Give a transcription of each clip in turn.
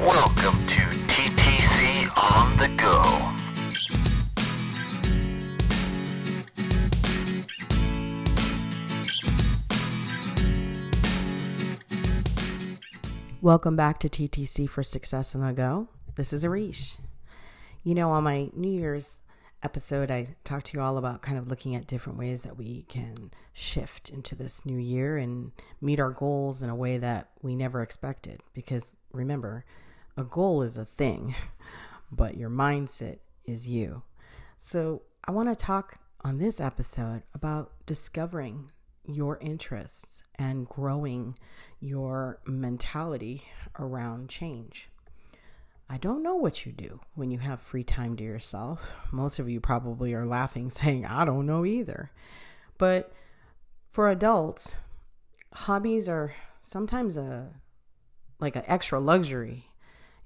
Welcome to TTC on the Go. Welcome back to TTC for Success on the Go. This is Erishe. You know, on my New Year's episode, I talked to you all about kind of looking at different ways that we can shift into this new year and meet our goals in a way that we never expected. Because remember, a goal is a thing, but your mindset is you. So I want to talk on this episode about discovering your interests and growing your mentality around change. I don't know what you do when you have free time to yourself. Most of you probably are laughing, saying, I don't know either. But for adults, hobbies are sometimes a like an extra luxury.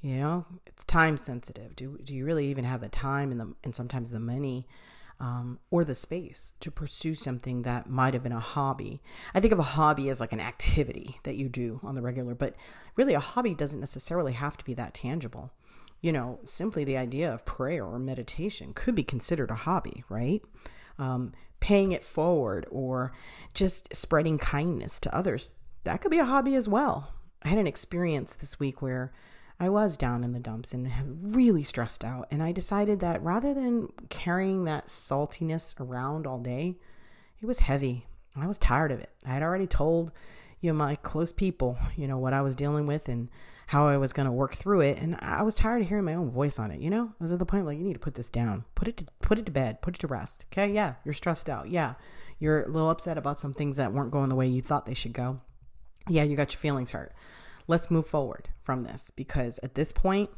You know, it's time sensitive. Do do you really even have the time and the and sometimes the money um, or the space to pursue something that might have been a hobby. I think of a hobby as like an activity that you do on the regular, but really a hobby doesn't necessarily have to be that tangible. You know, simply the idea of prayer or meditation could be considered a hobby, right? Um, paying it forward or just spreading kindness to others, that could be a hobby as well. I had an experience this week where I was down in the dumps and really stressed out. And I decided that rather than carrying that saltiness around all day, it was heavy. I was tired of it. I had already told, you know, my close people, you know, what I was dealing with and how I was going to work through it. And I was tired of hearing my own voice on it. You know, I was at the point like, you need to put this down, put it to, put it to bed, put it to rest. Okay. Yeah. You're stressed out. Yeah. You're a little upset about some things that weren't going the way you thought they should go. Yeah. You got your feelings hurt let's move forward from this because at this point,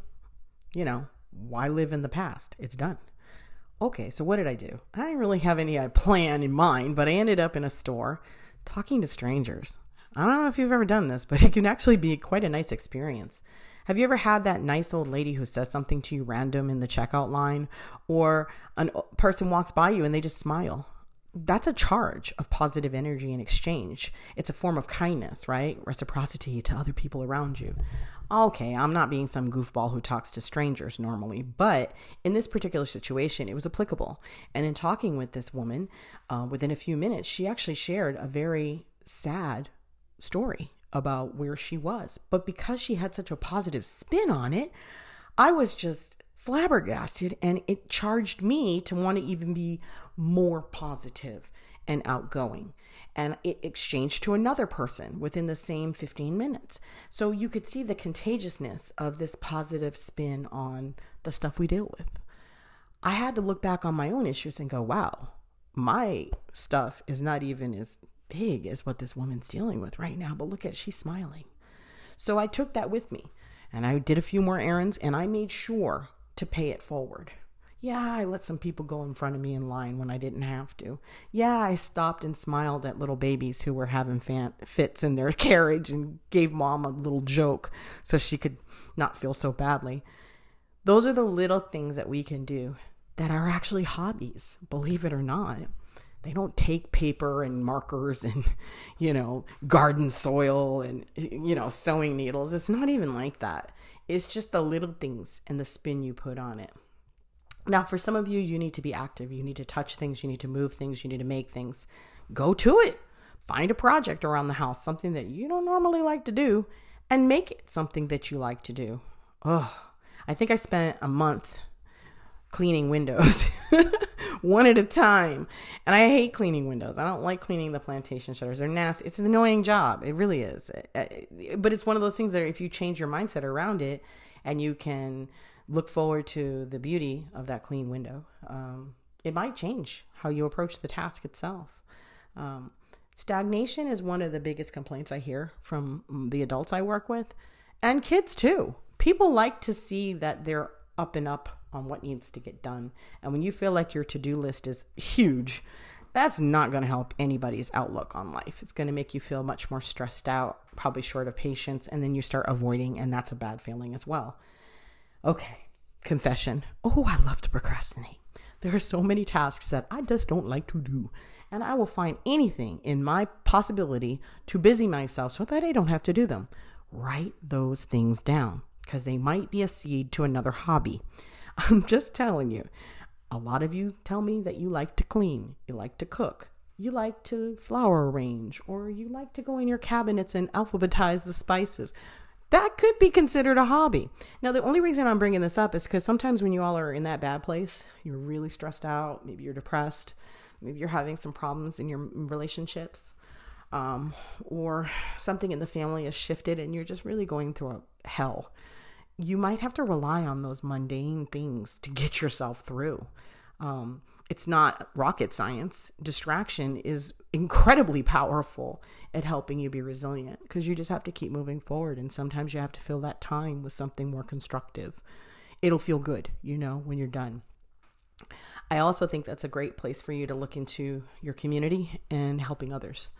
you know, why live in the past? It's done. Okay, so what did I do? I didn't really have any plan in mind, but I ended up in a store talking to strangers. I don't know if you've ever done this, but it can actually be quite a nice experience. Have you ever had that nice old lady who says something to you random in the checkout line, or a person walks by you and they just smile? That's a charge of positive energy and exchange. It's a form of kindness, right? Reciprocity to other people around you. Okay, I'm not being some goofball who talks to strangers normally, but in this particular situation, it was applicable. And in talking with this woman, uh, within a few minutes, she actually shared a very sad story about where she was. But because she had such a positive spin on it, I was just flabbergasted and it charged me to want to even be more positive and outgoing. And it exchanged to another person within the same 15 minutes. So you could see the contagiousness of this positive spin on the stuff we deal with. I had to look back on my own issues and go wow my stuff is not even as big as what this woman's dealing with right now but look at she's smiling. So i took that with me and i did a few more errands and i made sure to pay it forward. Yeah, I let some people go in front of me in line when I didn't have to. Yeah, I stopped and smiled at little babies who were having fan- fits in their carriage and gave mom a little joke so she could not feel so badly. Those are the little things that we can do that are actually hobbies, believe it or not. They don't take paper and markers and, you know, garden soil and, you know, sewing needles. It's not even like that. It's just the little things and the spin you put on it. Now, for some of you, you need to be active. You need to touch things. You need to move things. You need to make things. Go to it. Find a project around the house, something that you don't normally like to do, and make it something that you like to do. Oh, I think I spent a month cleaning windows one at a time. And I hate cleaning windows. I don't like cleaning the plantation shutters. They're nasty. It's an annoying job. It really is. But it's one of those things that if you change your mindset around it and you can look forward to the beauty of that clean window, um, it might change how you approach the task itself. Um, stagnation is one of the biggest complaints I hear from the adults I work with and kids too. People like to see that they're up and up on what needs to get done. And when you feel like your to do list is huge, that's not going to help anybody's outlook on life. It's going to make you feel much more stressed out, probably short of patience, and then you start avoiding, and that's a bad feeling as well. Okay, confession. Oh, I love to procrastinate. There are so many tasks that I just don't like to do, and I will find anything in my possibility to busy myself so that I don't have to do them. Write those things down. because they might be a seed to another hobby. I'm just telling you. A lot of you tell me that you like to clean, you like to cook, you like to flower arrange, or you like to go in your cabinets and alphabetize the spices. That could be considered a hobby. Now, the only reason I'm bringing this up is because sometimes when you all are in that bad place, you're really stressed out, maybe you're depressed, maybe you're having some problems in your relationships, um, or something in the family has shifted and you're just really going through a hell. You might have to rely on those mundane things to get yourself through. Um, it's not rocket science. Distraction is incredibly powerful at helping you be resilient because you just have to keep moving forward. And sometimes you have to fill that time with something more constructive. It'll feel good, you know, when you're done. I also think that's a great place for you to look into your community and helping others.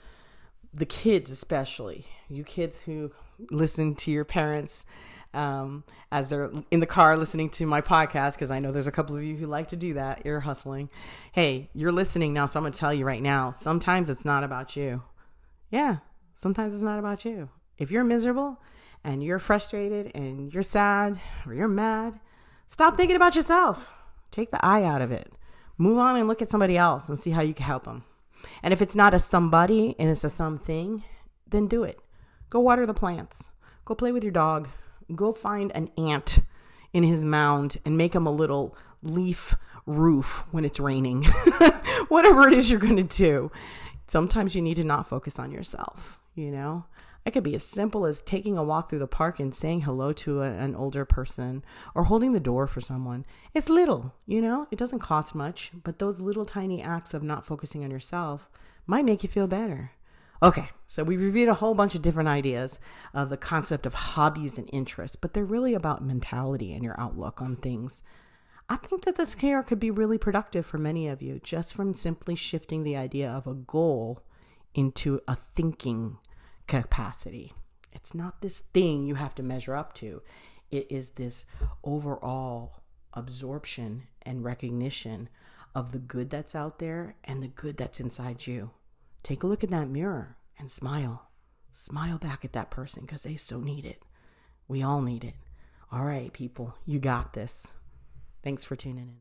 The kids, especially, you kids who listen to your parents um, as they're in the car listening to my podcast, because I know there's a couple of you who like to do that. You're hustling. Hey, you're listening now, so I'm going to tell you right now sometimes it's not about you. Yeah, sometimes it's not about you. If you're miserable and you're frustrated and you're sad or you're mad, stop thinking about yourself. Take the eye out of it. Move on and look at somebody else and see how you can help them. And if it's not a somebody and it's a something, then do it. Go water the plants. Go play with your dog go find an ant in his mound and make him a little leaf roof when it's raining. Whatever it is you're going to do. Sometimes you need to not focus on yourself, you know? It could be as simple as taking a walk through the park and saying hello to a, an older person or holding the door for someone. It's little, you know? It doesn't cost much, but those little tiny acts of not focusing on yourself might make you feel better. Okay, so we reviewed a whole bunch of different ideas of the concept of hobbies and interests, but they're really about mentality and your outlook on things. I think that this care could be really productive for many of you just from simply shifting the idea of a goal into a thinking capacity. It's not this thing you have to measure up to, it is this overall absorption and recognition of the good that's out there and the good that's inside you. Take a look in that mirror and smile. Smile back at that person because they so need it. We all need it. All right, people, you got this. Thanks for tuning in.